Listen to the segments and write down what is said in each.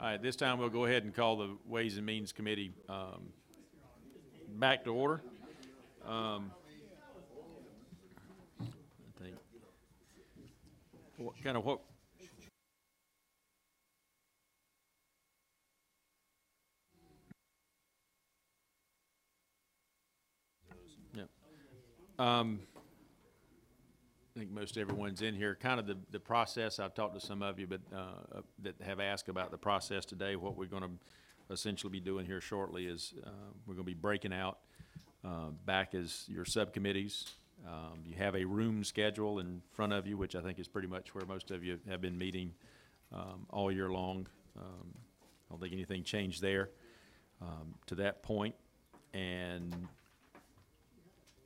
All right, this time we'll go ahead and call the Ways and Means Committee um, back to order. Um, I think, what, kind of what, Yep. Um, I think most everyone's in here. Kind of the, the process, I've talked to some of you, but, uh, that have asked about the process today. What we're gonna essentially be doing here shortly is, uh, we're gonna be breaking out, uh, back as your subcommittees. Um, you have a room schedule in front of you, which I think is pretty much where most of you have been meeting, um, all year long. Um, I don't think anything changed there, um, to that point. And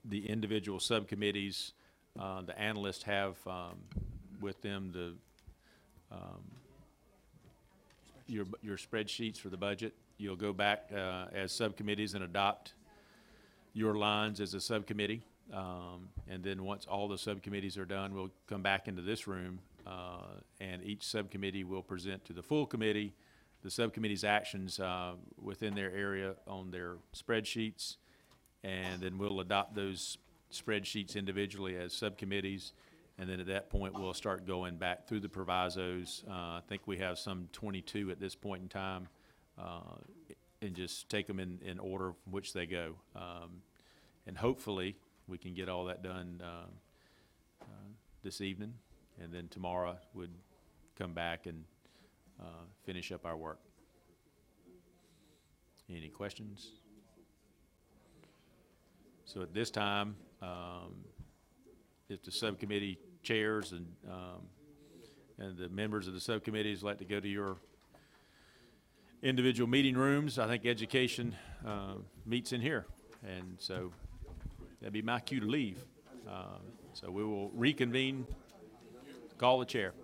the individual subcommittees, uh, the analysts have, um, with them the, um, your, your spreadsheets for the budget. You'll go back, uh, as subcommittees and adopt your lines as a subcommittee. Um, and then once all the subcommittees are done, we'll come back into this room, uh, and each subcommittee will present to the full committee the subcommittee's actions, uh, within their area on their spreadsheets. And then we'll adopt those spreadsheets individually as subcommittees. And then at that point, we'll start going back through the provisos. Uh, I think we have some twenty-two at this point in time. uh, And just take them in, in order from which they go. Um, And hopefully, we can get all that done, uh, uh, this evening. And then tomorrow would come back and, uh, finish up our work. Any questions? So at this time, um, if the subcommittee chairs and, um, and the members of the subcommittees like to go to your individual meeting rooms, I think education, uh, meets in here. And so that'd be my cue to leave. Uh, so we will reconvene, call the chair.